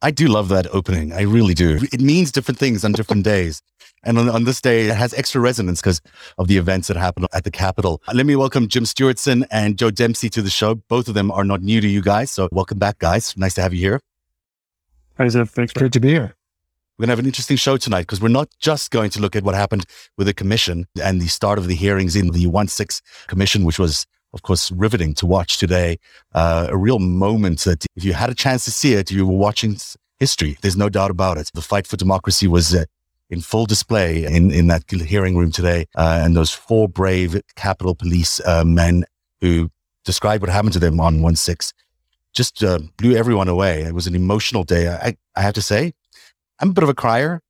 I do love that opening. I really do. It means different things on different days. And on, on, this day, it has extra resonance because of the events that happened at the Capitol. Let me welcome Jim Stewartson and Joe Dempsey to the show. Both of them are not new to you guys. So welcome back, guys. Nice to have you here. Hi, Zev. Thanks. Great to be here. We're going to have an interesting show tonight because we're not just going to look at what happened with the commission and the start of the hearings in the 1 6 commission, which was of course, riveting to watch today. Uh, a real moment that if you had a chance to see it, you were watching history. There's no doubt about it. The fight for democracy was uh, in full display in, in that hearing room today. Uh, and those four brave Capitol Police uh, men who described what happened to them on 1-6 just uh, blew everyone away. It was an emotional day. I, I have to say, I'm a bit of a crier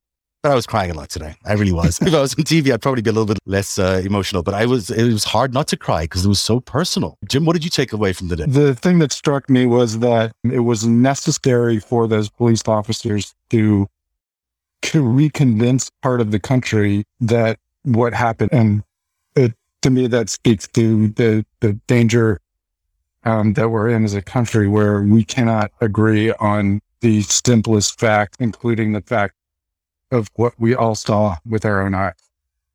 but I was crying a lot today. I really was. if I was on TV, I'd probably be a little bit less uh, emotional. But I was. It was hard not to cry because it was so personal. Jim, what did you take away from the day? The thing that struck me was that it was necessary for those police officers to to reconvince part of the country that what happened, and it, to me, that speaks to the the danger um, that we're in as a country, where we cannot agree on the simplest fact, including the fact of what we all saw with our own eyes.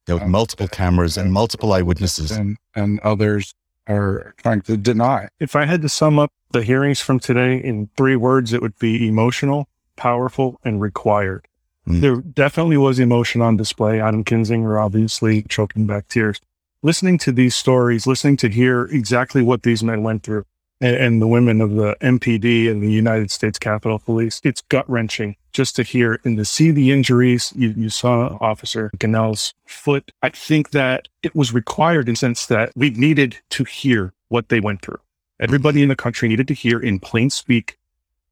There were um, multiple cameras and multiple eyewitnesses. And, and others are trying to deny. If I had to sum up the hearings from today in three words, it would be emotional, powerful, and required. Mm. There definitely was emotion on display. Adam Kinzinger obviously choking back tears. Listening to these stories, listening to hear exactly what these men went through, and, and the women of the MPD and the United States Capitol Police. It's gut wrenching just to hear and to see the injuries. You, you saw Officer Gonell's foot. I think that it was required in the sense that we needed to hear what they went through. Everybody in the country needed to hear in plain speak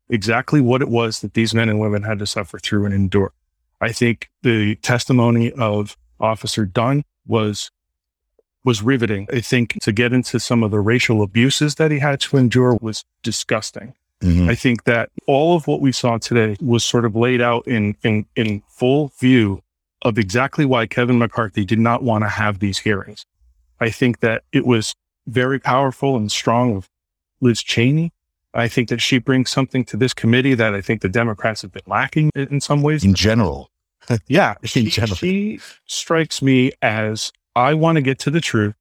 exactly what it was that these men and women had to suffer through and endure. I think the testimony of Officer Dunn was was riveting. I think to get into some of the racial abuses that he had to endure was disgusting. Mm-hmm. I think that all of what we saw today was sort of laid out in, in, in full view of exactly why Kevin McCarthy did not want to have these hearings. I think that it was very powerful and strong of Liz Cheney. I think that she brings something to this committee that I think the Democrats have been lacking in some ways. In general. yeah. in she, general. She strikes me as I want to get to the truth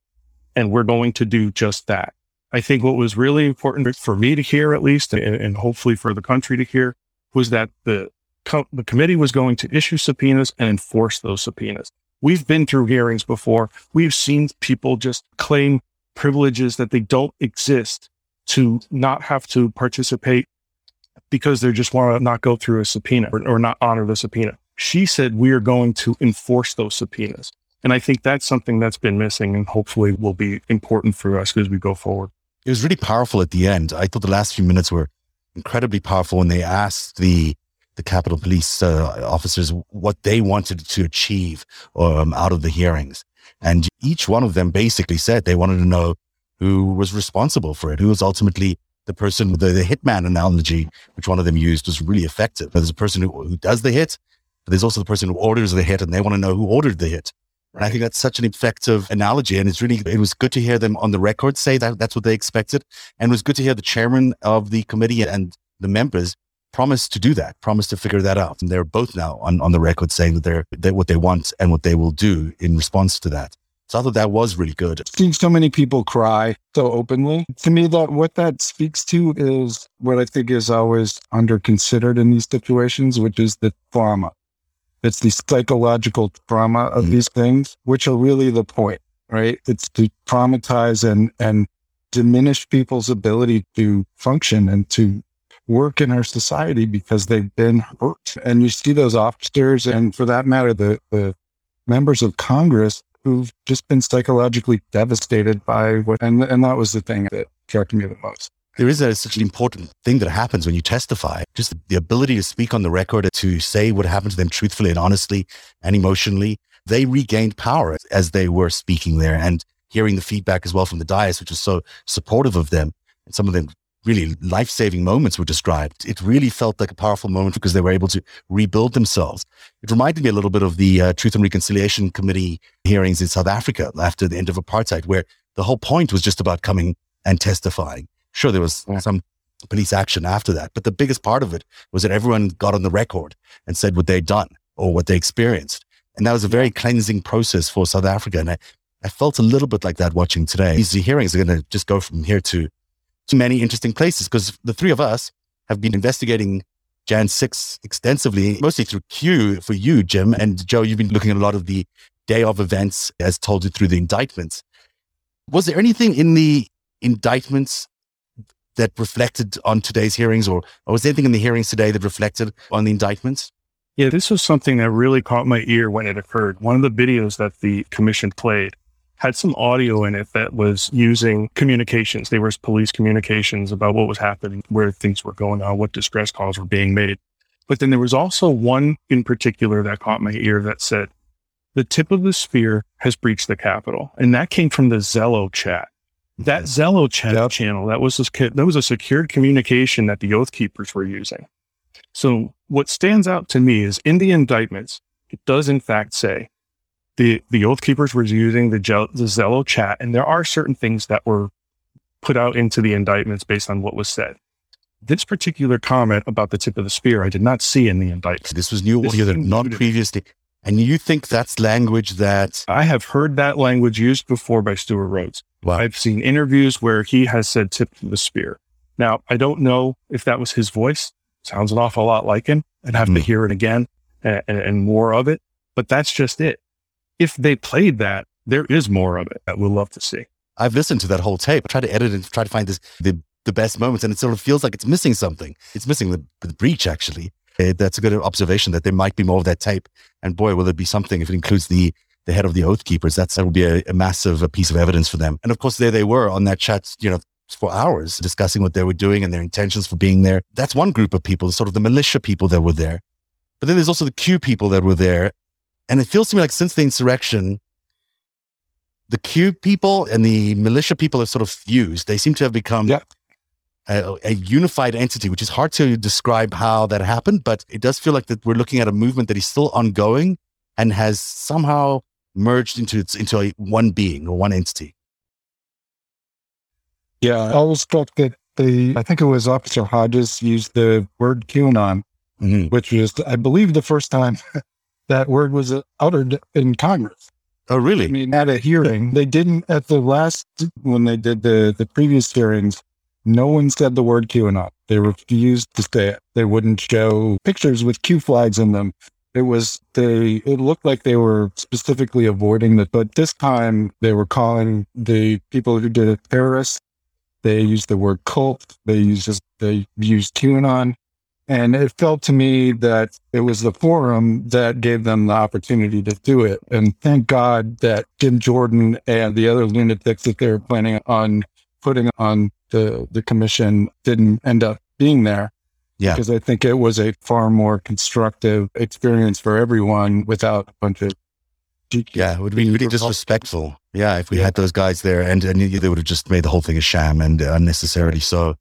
and we're going to do just that. I think what was really important for me to hear, at least, and, and hopefully for the country to hear, was that the, co- the committee was going to issue subpoenas and enforce those subpoenas. We've been through hearings before. We've seen people just claim privileges that they don't exist to not have to participate because they just want to not go through a subpoena or, or not honor the subpoena. She said, we are going to enforce those subpoenas. And I think that's something that's been missing and hopefully will be important for us as we go forward. It was really powerful at the end. I thought the last few minutes were incredibly powerful when they asked the the Capitol Police uh, officers what they wanted to achieve um, out of the hearings. And each one of them basically said they wanted to know who was responsible for it, who was ultimately the person, the, the hitman analogy, which one of them used was really effective. There's a person who, who does the hit, but there's also the person who orders the hit and they want to know who ordered the hit. And I think that's such an effective analogy. And it's really, it was good to hear them on the record say that that's what they expected. And it was good to hear the chairman of the committee and the members promise to do that, promise to figure that out. And they're both now on, on the record saying that they're, they're what they want and what they will do in response to that. So I thought that was really good. Seeing so many people cry so openly, to me, that what that speaks to is what I think is always under considered in these situations, which is the trauma. It's the psychological trauma of mm-hmm. these things, which are really the point, right? It's to traumatize and, and diminish people's ability to function and to work in our society because they've been hurt. And you see those officers and for that matter, the, the members of Congress who've just been psychologically devastated by what, and, and that was the thing that struck me the most there is a, such an important thing that happens when you testify. Just the ability to speak on the record, to say what happened to them truthfully and honestly and emotionally. They regained power as they were speaking there and hearing the feedback as well from the dais, which was so supportive of them. And some of them really life saving moments were described. It really felt like a powerful moment because they were able to rebuild themselves. It reminded me a little bit of the uh, Truth and Reconciliation Committee hearings in South Africa after the end of apartheid, where the whole point was just about coming and testifying. Sure, there was yeah. some police action after that. But the biggest part of it was that everyone got on the record and said what they'd done or what they experienced. And that was a very cleansing process for South Africa. And I, I felt a little bit like that watching today. These hearings are going to just go from here to, to many interesting places because the three of us have been investigating Jan 6 extensively, mostly through Q for you, Jim. And Joe, you've been looking at a lot of the day of events as told you through the indictments. Was there anything in the indictments that reflected on today's hearings, or, or was there anything in the hearings today that reflected on the indictments? Yeah, this was something that really caught my ear when it occurred. One of the videos that the commission played had some audio in it that was using communications. They were police communications about what was happening, where things were going on, what distress calls were being made. But then there was also one in particular that caught my ear that said, the tip of the spear has breached the Capitol. And that came from the Zello chat. That Zello chat yep. channel, that was, a, that was a secured communication that the Oath Keepers were using. So what stands out to me is in the indictments, it does in fact say the, the Oath Keepers were using the, the Zello chat, and there are certain things that were put out into the indictments based on what was said. This particular comment about the tip of the spear, I did not see in the indictment. This was new audio that not previously. And you think that's language that I have heard that language used before by Stewart Rhodes. Wow. I've seen interviews where he has said tip the spear. Now, I don't know if that was his voice. Sounds an awful lot like him. I'd have mm. to hmm. hear it again and, and, more of it, but that's just it. If they played that, there is more of it that we'll love to see. I've listened to that whole tape, I try to edit and try to find this, the, the best moments, and it sort of feels like it's missing something. It's missing the, the breach, actually. Uh, that's a good observation that there might be more of that tape. And boy, will it be something if it includes the the head of the Oath Keepers. That's that would be a, a massive a piece of evidence for them. And of course, there they were on that chat, you know, for hours discussing what they were doing and their intentions for being there. That's one group of people, sort of the militia people that were there. But then there's also the Q people that were there. And it feels to me like since the insurrection, the Q people and the militia people have sort of fused. They seem to have become yeah a, a, unified entity, which is hard to describe how that happened, but it does feel like that we're looking at a movement that is still ongoing and has somehow merged into its into a one being or one entity. Yeah, I always thought that the I think it was Officer Hodges used the word QAnon, mm-hmm. which was I believe the first time that word was uttered in Congress. Oh, really? I mean, at a hearing, they didn't at the last when they did the the previous hearings no one said the word QAnon. They refused to say it. They wouldn't show pictures with Q flags in them. It was they. It looked like they were specifically avoiding that, but this time they were calling the people who did it terrorists. They used the word cult. They used just they used QAnon, and it felt to me that it was the forum that gave them the opportunity to do it. And thank God that Jim Jordan and the other lunatics that they were planning on putting on the the commission didn't end up being there. Yeah. Because I think it was a far more constructive experience for everyone without a bunch of yeah, it would be really disrespectful. Yeah, if we yeah. had those guys there, and, and they would have just made the whole thing a sham and unnecessarily so.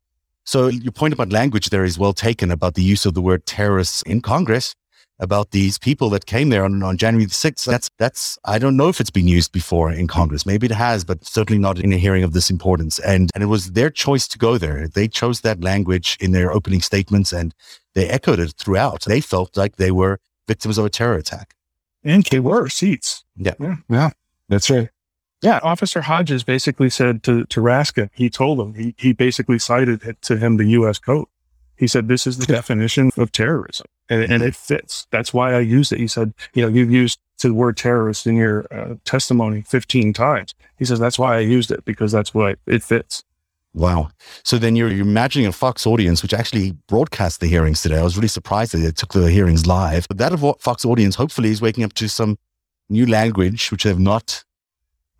So your point about language there is well taken about the use of the word terrorists in Congress about these people that came there on, on January the 6th. That's, that's, I don't know if it's been used before in Congress. Maybe it has, but certainly not in a hearing of this importance. And, and it was their choice to go there. They chose that language in their opening statements and they echoed it throughout. They felt like they were victims of a terror attack. And they were seats. Yeah. Yeah. yeah that's right. Yeah, Officer Hodges basically said to, to Raskin, he told him, he, he basically cited to him the U.S. code. He said, this is the definition of terrorism and, and it fits. That's why I used it. He said, you know, you've used the word terrorist in your uh, testimony 15 times. He says, that's why I used it because that's why it fits. Wow. So then you're, you're, imagining a Fox audience, which actually broadcast the hearings today. I was really surprised that they took the hearings live. But that of what Fox audience hopefully is waking up to some new language, which they have not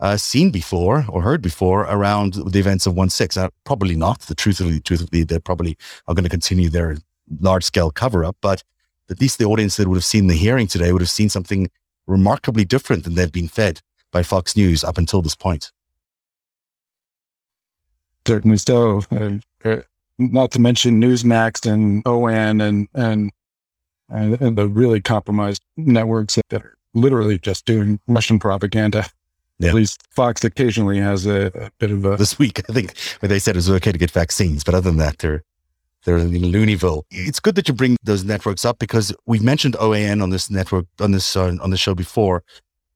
uh, seen before or heard before around the events of 1-6. Uh, probably not. The truth of the truth of the, they probably are going to continue their large scale cover up, but at least the audience that would have seen the hearing today would have seen something remarkably different than they've been fed by Fox News up until this point. Certainly so. Uh, uh, not to mention Newsmax and and, and, and, and the really compromised networks that are literally just doing Russian propaganda. Yeah. At least Fox occasionally has a, a, bit of a. This week, I think, where they said it was okay to get vaccines, but other than that, they're they're in Looneyville. It's good that you bring those networks up because we've mentioned OAN on this network on this uh, on the show before.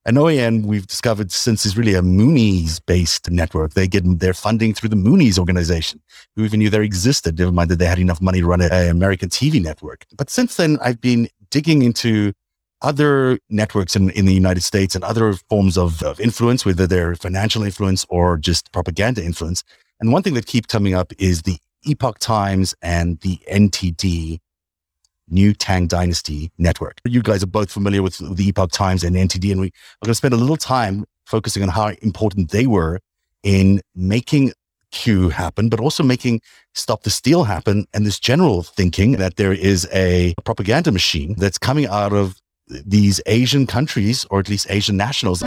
And OAN, we've discovered since is really a Moonies based network. They get their funding through the Moonies organization, who even knew they existed, never mind that they had enough money to run an American TV network. But since then, I've been digging into other networks in, in the United States and other forms of, of influence, whether they're financial influence or just propaganda influence. And one thing that keeps coming up is the Epoch Times and the NTD New Tang Dynasty Network. You guys are both familiar with the Epoch Times and NTD, and we are going to spend a little time focusing on how important they were in making Q happen, but also making Stop the Steal happen, and this general thinking that there is a propaganda machine that's coming out of these Asian countries, or at least Asian nationals.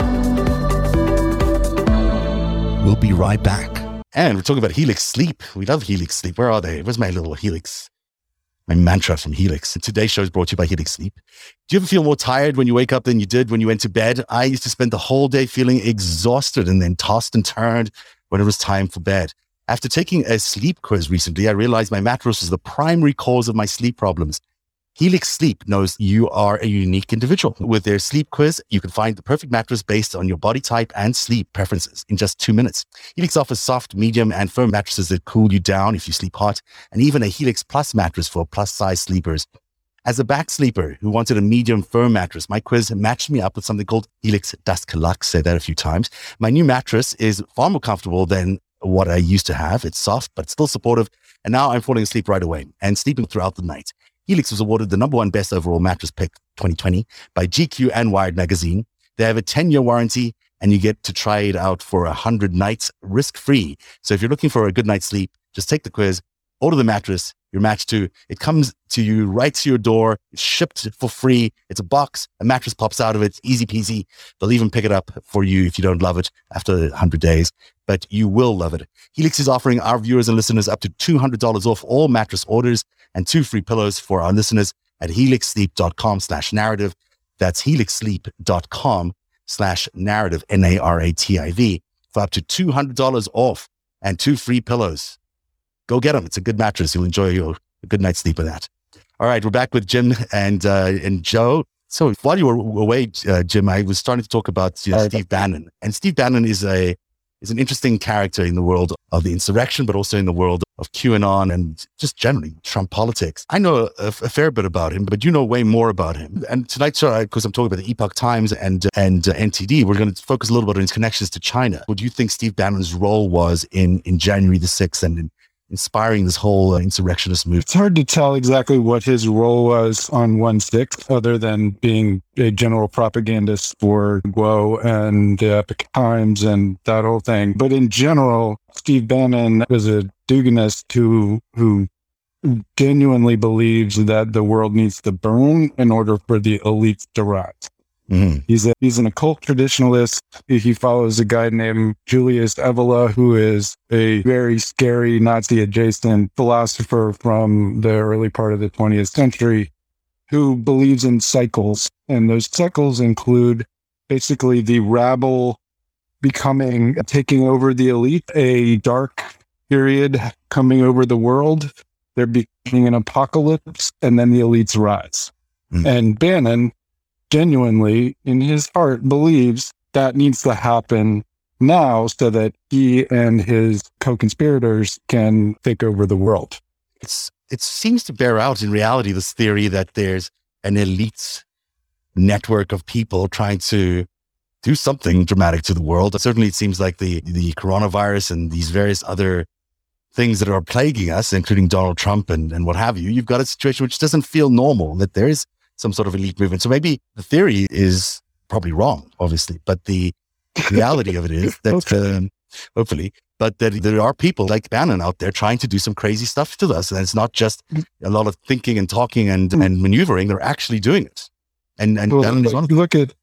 We'll be right back. And we're talking about Helix Sleep. We love Helix Sleep. Where are they? Where's my little Helix? My mantra from Helix. And today's show is brought to you by Helix Sleep. Do you ever feel more tired when you wake up than you did when you went to bed? I used to spend the whole day feeling exhausted and then tossed and turned when it was time for bed. After taking a sleep quiz recently, I realized my mattress was the primary cause of my sleep problems. Helix Sleep knows you are a unique individual. With their sleep quiz, you can find the perfect mattress based on your body type and sleep preferences in just two minutes. Helix offers soft, medium, and firm mattresses that cool you down if you sleep hot, and even a Helix Plus mattress for plus size sleepers. As a back sleeper who wanted a medium firm mattress, my quiz matched me up with something called Helix Das Kalak. Said that a few times. My new mattress is far more comfortable than what I used to have. It's soft, but still supportive. And now I'm falling asleep right away and sleeping throughout the night. Helix was awarded the number one best overall mattress pick 2020 by GQ and Wired magazine. They have a 10 year warranty and you get to try it out for 100 nights risk free. So if you're looking for a good night's sleep, just take the quiz, order the mattress you're matched to. It comes to you right to your door. It's shipped for free. It's a box. A mattress pops out of it. Easy peasy. They'll even pick it up for you if you don't love it after 100 days, but you will love it. Helix is offering our viewers and listeners up to $200 off all mattress orders and two free pillows for our listeners at helixsleep.com slash narrative. That's helixsleep.com slash narrative, N-A-R-A-T-I-V for up to $200 off and two free pillows. Go get them. It's a good mattress. You'll enjoy your a good night's sleep with that. All right. We're back with Jim and, uh, and Joe. So while you were away, uh, Jim, I was starting to talk about you know, Steve Bannon and Steve Bannon is a, is an interesting character in the world of the insurrection, but also in the world of QAnon and just generally Trump politics. I know a, a fair bit about him, but you know way more about him. And tonight, because I'm talking about the Epoch Times and and uh, NTD, we're going to focus a little bit on his connections to China. What do you think Steve Bannon's role was in in January the sixth and in inspiring this whole uh, insurrectionist movement? It's hard to tell exactly what his role was on 1 6, other than being a general propagandist for Guo and the Epoch Times and that whole thing. But in general, Steve Bannon was a Duginist who, who genuinely believes that the world needs to burn in order for the elites to rise. Mm-hmm. He's a, he's an occult traditionalist. He follows a guy named Julius Evola, who is a very scary Nazi adjacent philosopher from the early part of the 20th century who believes in cycles. And those cycles include basically the rabble becoming, taking over the elite, a dark period coming over the world. There becoming an apocalypse, and then the elites rise. Mm. And Bannon genuinely in his heart believes that needs to happen now so that he and his co-conspirators can take over the world. It's, it seems to bear out in reality this theory that there's an elite network of people trying to do something dramatic to the world. Certainly, it seems like the the coronavirus and these various other things that are plaguing us, including Donald Trump and, and what have you. You've got a situation which doesn't feel normal. That there is some sort of elite movement. So maybe the theory is probably wrong, obviously, but the reality of it is that okay. um, hopefully, but that there are people like Bannon out there trying to do some crazy stuff to us. And it's not just mm. a lot of thinking and talking and, mm. and maneuvering. They're actually doing it. And, and well, Bannon is one of them. Look at,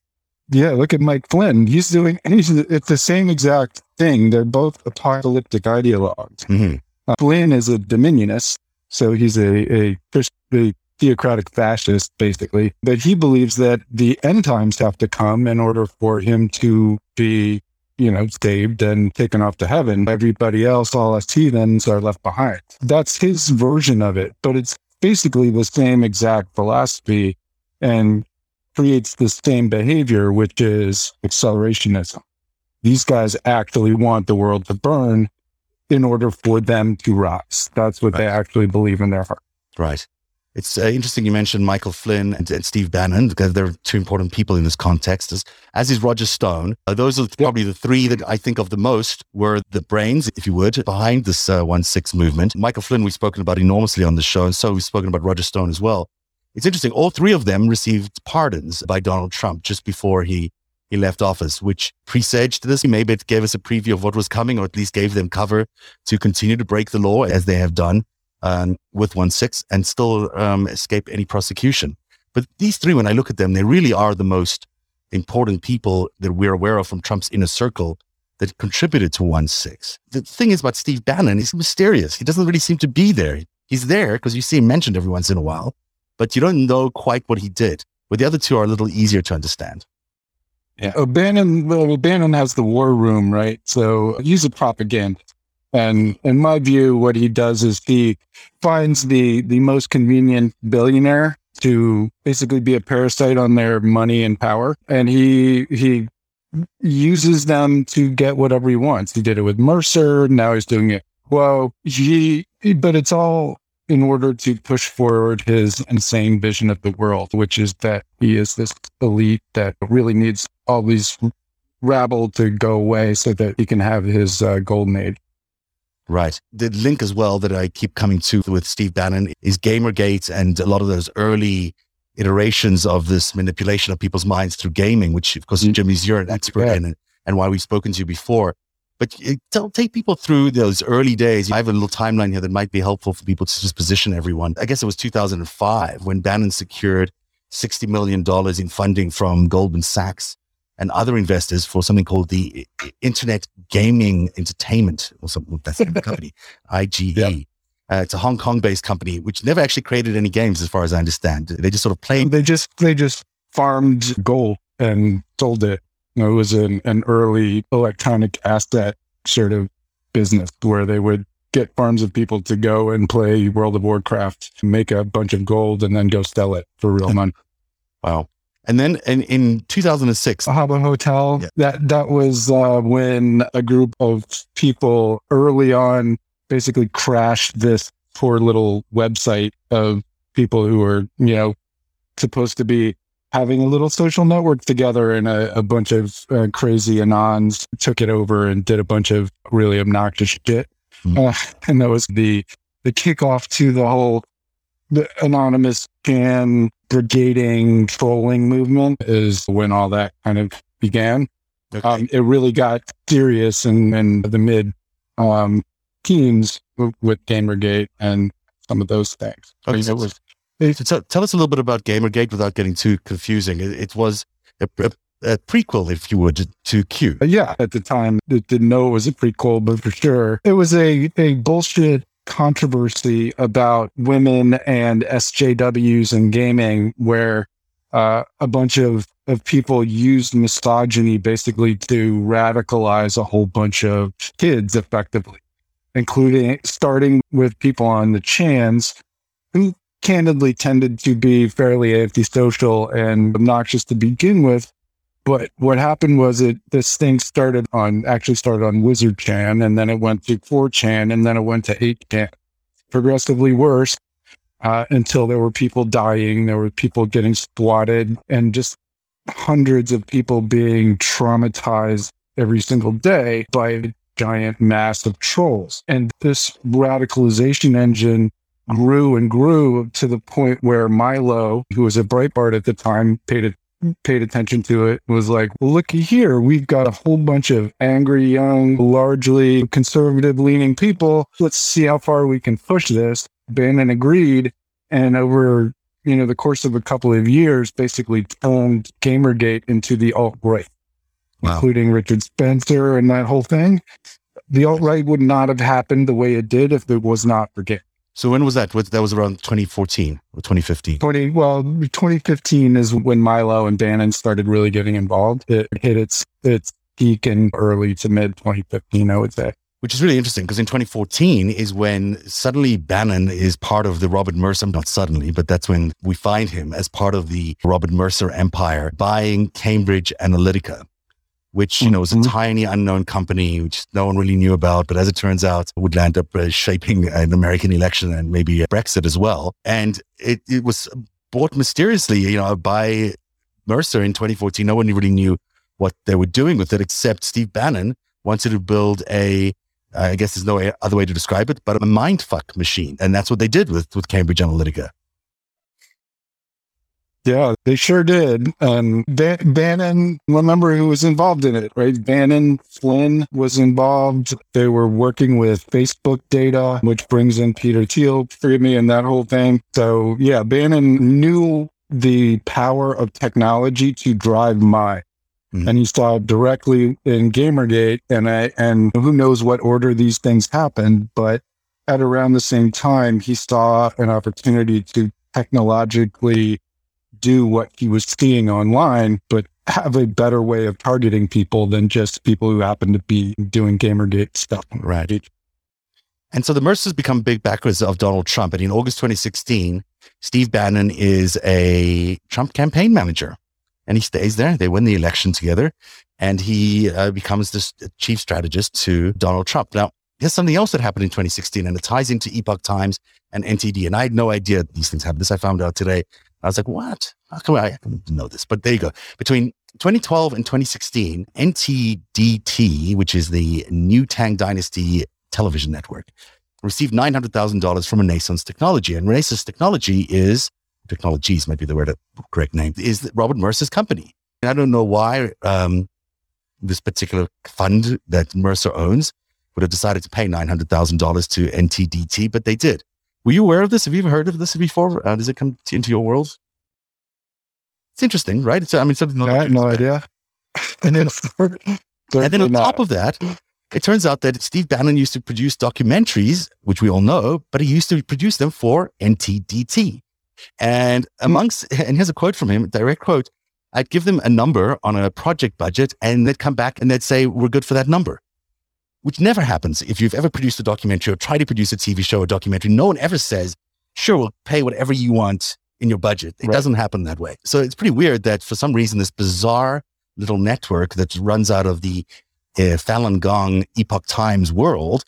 yeah, look at Mike Flynn. He's doing, he's, it's the same exact thing. They're both apocalyptic ideologues. Mm-hmm. Uh, Flynn is a dominionist. So he's a, a, a theocratic fascist, basically. But he believes that the end times have to come in order for him to be you know, saved and taken off to heaven. Everybody else, all us heathens, are left behind. That's his version of it, but it's basically the same exact philosophy and creates the same behavior, which is accelerationism. These guys actually want the world to burn in order for them to rise. That's what right. they actually believe in their heart. Right. It's uh, interesting you mentioned Michael Flynn and, and, Steve Bannon because they're two important people in this context, as, as is Roger Stone. Uh, those are probably the three that I think of the most were the brains, if you would, behind this uh, 1 6 movement. Michael Flynn, we've spoken about enormously on the show, and so we've spoken about Roger Stone as well. It's interesting. All three of them received pardons by Donald Trump just before he, he left office, which presaged this. Maybe it gave us a preview of what was coming, or at least gave them cover to continue to break the law as they have done um, with one six and still um, escape any prosecution. But these three, when I look at them, they really are the most important people that we're aware of from Trump's inner circle that contributed to one six. The thing is about Steve Bannon, he's mysterious. He doesn't really seem to be there. He's there because you see him mentioned every once in a while, but you don't know quite what he did. But the other two are a little easier to understand. Yeah. Bannon, well, Bannon has the war room, right? So he's a propagandist. And in my view, what he does is he finds the the most convenient billionaire to basically be a parasite on their money and power, and he he uses them to get whatever he wants. He did it with Mercer. Now he's doing it. Well, he but it's all in order to push forward his insane vision of the world, which is that he is this elite that really needs all these rabble to go away so that he can have his uh, golden age. Right. The link as well that I keep coming to with Steve Bannon is Gamergate and a lot of those early iterations of this manipulation of people's minds through gaming, which of course, mm-hmm. Jimmy's you're an expert yeah. in and why we've spoken to you before. But don't take people through those early days. I have a little timeline here that might be helpful for people to just position everyone. I guess it was 2005 when Bannon secured $60 million in funding from Goldman Sachs and other investors for something called the Internet Gaming Entertainment or something. That's the company, IGE. Yep. Uh, it's a Hong Kong based company, which never actually created any games, as far as I understand. They just sort of played. They just, they just farmed gold and sold it. You know, it was an, an early electronic asset sort of business where they would get farms of people to go and play World of Warcraft, make a bunch of gold, and then go sell it for real money. Wow. And then in, in 2006, Habbo Hotel, yeah. that, that was uh, when a group of people early on basically crashed this poor little website of people who were, you know, supposed to be having a little social network together and a, a bunch of uh, crazy anons took it over and did a bunch of really obnoxious shit. Mm-hmm. Uh, and that was the, the kickoff to the whole the anonymous can brigading trolling movement is when all that kind of began. Okay. Um, it really got serious in, in the mid um, teens with Gamergate and some of those things. Okay, so, was, it, so tell us a little bit about Gamergate without getting too confusing. It, it was a, a, a, prequel, if you would, to Q. Yeah, at the time, it didn't know it was a prequel, but for sure, it was a, a bullshit controversy about women and SJWs and gaming where uh, a bunch of, of people used misogyny basically to radicalize a whole bunch of kids effectively, including starting with people on the chans who candidly tended to be fairly antisocial and obnoxious to begin with, but what happened was it this thing started on actually started on Wizardchan and then it went to 4chan and then it went to 8chan. Progressively worse uh, until there were people dying, there were people getting swatted, and just hundreds of people being traumatized every single day by a giant mass of trolls. And this radicalization engine grew and grew to the point where Milo, who was a Breitbart at the time, paid a paid attention to it was like, well, looky here, we've got a whole bunch of angry, young, largely conservative leaning people. Let's see how far we can push this. Bannon agreed. And over, you know, the course of a couple of years, basically turned Gamergate into the alt right, wow. including Richard Spencer and that whole thing. The alt right would not have happened the way it did if it was not for Game. So when was that? That was around 2014 or 2015? 20, well, 2015 is when Milo and Bannon started really getting involved. It hit its its peak in early to mid 2015, I would say. Which is really interesting because in 2014 is when suddenly Bannon is part of the Robert Mercer, not suddenly, but that's when we find him as part of the Robert Mercer empire buying Cambridge Analytica which you know was a mm-hmm. tiny unknown company which no one really knew about but as it turns out would land up uh, shaping an american election and maybe brexit as well and it, it was bought mysteriously you know by mercer in 2014 no one really knew what they were doing with it except steve bannon wanted to build a I guess there's no other way to describe it, but a mindfuck machine. And that's what they did with, with Cambridge Analytica. Yeah, they sure did. And Van- Bannon, remember who was involved in it, right? Bannon Flynn was involved. They were working with Facebook data, which brings in Peter Thiel, forgive me, and that whole thing. So yeah, Bannon knew the power of technology to drive my. Mm-hmm. And he saw it directly in Gamergate, and I, and who knows what order these things happened, but at around the same time, he saw an opportunity to technologically do what he was seeing online, but have a better way of targeting people than just people who happen to be doing Gamergate stuff. Right. And so the Mercers become big backers of Donald Trump. And in August 2016, Steve Bannon is a Trump campaign manager and he stays there. They win the election together and he uh, becomes the chief strategist to Donald Trump. Now, there's something else that happened in 2016 and it ties into Epoch Times and NTD. And I had no idea these things happened. This I found out today. I was like, what? How come I know this? But there you go. Between 2012 and 2016, NTDT, which is the New Tang Dynasty television network, received $900,000 from Renaissance Technology. And Renaissance Technology is, technologies might be the word, correct name, is Robert Mercer's company. And I don't know why um, this particular fund that Mercer owns would have decided to pay $900,000 to NTDT, but they did. Were you aware of this? Have you ever heard of this before? Uh, does it come into your world? It's interesting, right? It's, I mean, something. I had no idea. and then, and then on top of that, it turns out that Steve Bannon used to produce documentaries, which we all know, but he used to produce them for NTDT. And amongst, and here's a quote from him, direct quote, I'd give them a number on a project budget and they'd come back and they'd say, we're good for that number which never happens. If you've ever produced a documentary or tried to produce a TV show or documentary, no one ever says, sure, we'll pay whatever you want in your budget. It right. doesn't happen that way. So it's pretty weird that for some reason, this bizarre little network that runs out of the uh, Falun Gong Epoch Times world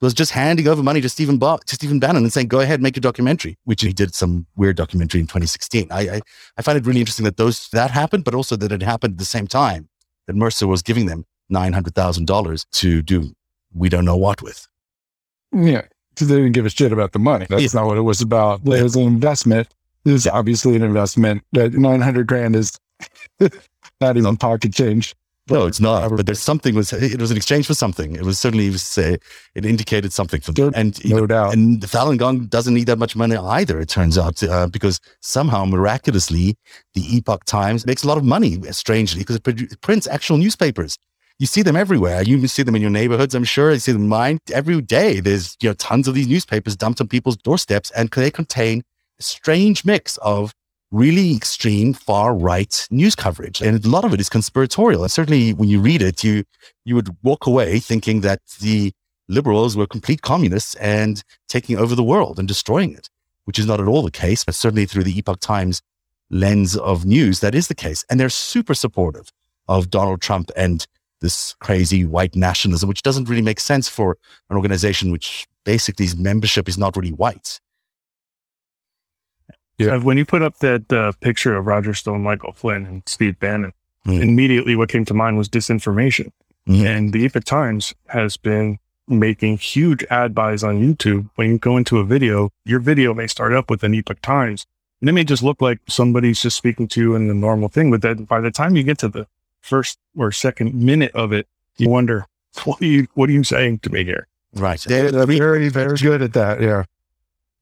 was just handing over money to Stephen, ba- to Stephen Bannon and saying, go ahead, make a documentary, which he did some weird documentary in 2016. I, I, I find it really interesting that those, that happened, but also that it happened at the same time that Mercer was giving them $900,000 to do we don't know what with. Yeah, because they didn't give a shit about the money. That's yeah. not what it was about. It was an investment. It was obviously an investment. That 900 grand is not even pocket change. No, it's not. But there's something was it was an exchange for something. It was certainly it, was, uh, it indicated something for them. And no know, doubt. And Falun Gong doesn't need that much money either. It turns out uh, because somehow miraculously the Epoch Times makes a lot of money. Strangely, because it, it prints actual newspapers you see them everywhere. You see them in your neighborhoods, I'm sure. You see them in mine every day. There's you know tons of these newspapers dumped on people's doorsteps, and they contain a strange mix of really extreme far right news coverage, and a lot of it is conspiratorial. And certainly, when you read it, you you would walk away thinking that the liberals were complete communists and taking over the world and destroying it, which is not at all the case. But certainly, through the Epoch Times lens of news, that is the case, and they're super supportive of Donald Trump and this crazy white nationalism, which doesn't really make sense for an organization which basically its membership is not really white. Yeah. When you put up that uh, picture of Roger Stone, Michael Flynn, and Steve Bannon, mm. immediately what came to mind was disinformation. Mm. And the Epoch Times has been making huge ad buys on YouTube. When you go into a video, your video may start up with an Epoch Times, and it may just look like somebody's just speaking to you in the normal thing. But then by the time you get to the first or second minute of it, you wonder, what are you, what are you saying to me here? Right. They're, they're very, very good at that. Yeah.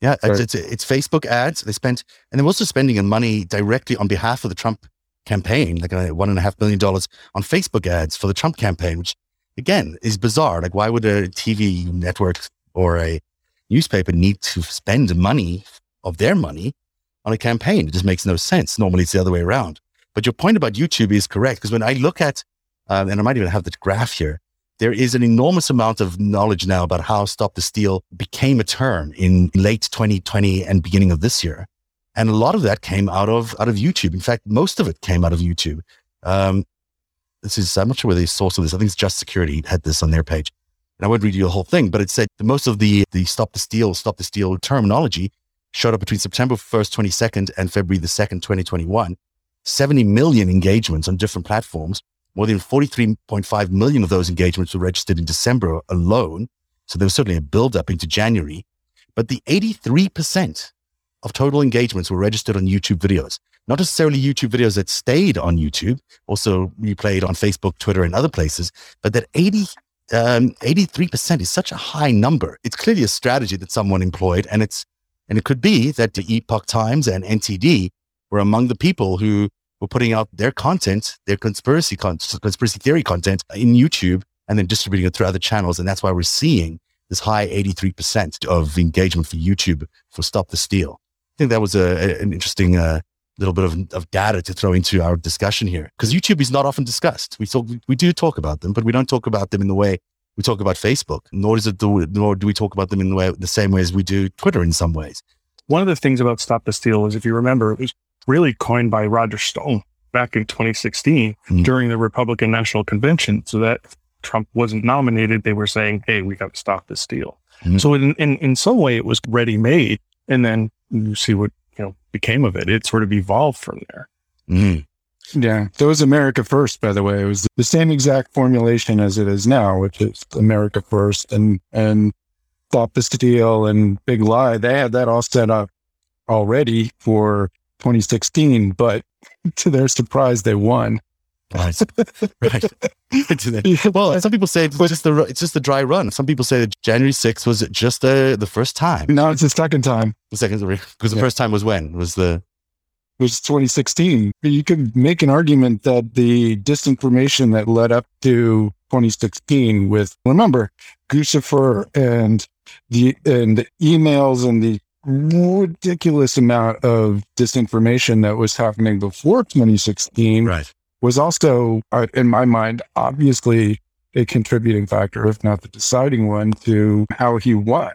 Yeah. It's, it's, it's, Facebook ads. They spent, and they're also spending money directly on behalf of the Trump campaign, like uh, one and a half million dollars on Facebook ads for the Trump campaign, which again is bizarre. Like, why would a TV network or a newspaper need to spend money of their money on a campaign? It just makes no sense. Normally it's the other way around. But your point about YouTube is correct because when I look at um, and I might even have the graph here. There is an enormous amount of knowledge now about how Stop the Steal became a term in late 2020 and beginning of this year. And a lot of that came out of, out of YouTube. In fact, most of it came out of YouTube. Um, this is, I'm not sure where the source of this. I think it's Just Security had this on their page. And I won't read you the whole thing, but it said most of the, the Stop the Steal, Stop the Steal terminology showed up between September 1st, 22nd and February the 2nd, 2021. 70 million engagements on different platforms. More than 43.5 million of those engagements were registered in December alone. So there was certainly a buildup into January. But the 83% of total engagements were registered on YouTube videos. Not necessarily YouTube videos that stayed on YouTube, also replayed on Facebook, Twitter, and other places, but that 80, um, 83% is such a high number. It's clearly a strategy that someone employed, and it's and it could be that the Epoch Times and NTD were among the people who were putting out their content, their conspiracy con- conspiracy theory content in YouTube and then distributing it through other channels. And that's why we're seeing this high 83% of engagement for YouTube for Stop the Steal. I think that was a, an interesting uh, little bit of, of data to throw into our discussion here because YouTube is not often discussed. We talk, we do talk about them, but we don't talk about them in the way we talk about Facebook, nor does it do, nor do we talk about them in the way the same way as we do Twitter in some ways. One of the things about Stop the Steal is, if you remember, it was really coined by Roger Stone back in 2016 mm-hmm. during the Republican National Convention. So that Trump wasn't nominated, they were saying, "Hey, we got to stop this deal." Mm-hmm. So in, in in some way, it was ready made, and then you see what you know became of it. It sort of evolved from there. Mm-hmm. Yeah, that was America First, by the way. It was the same exact formulation as it is now, which is America First and and Stop the Steal and Big Lie. They had that all set up already for 2016, but to their surprise, they won. Right, right. well, some people say it's just the it's just the dry run. Some people say that January 6th was just the the first time. No, it's the second time. The second because the yeah. first time was when was the was 2016. You could make an argument that the disinformation that led up to 2016 with, remember, Guccifer and the, and the emails and the ridiculous amount of disinformation that was happening before 2016 right. was also, uh, in my mind, obviously a contributing factor, if not the deciding one, to how he won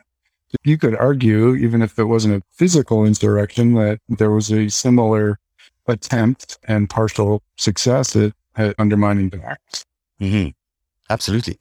you could argue, even if it wasn't a physical insurrection, that there was a similar attempt and partial success at, at undermining the Mm-hmm. Absolutely.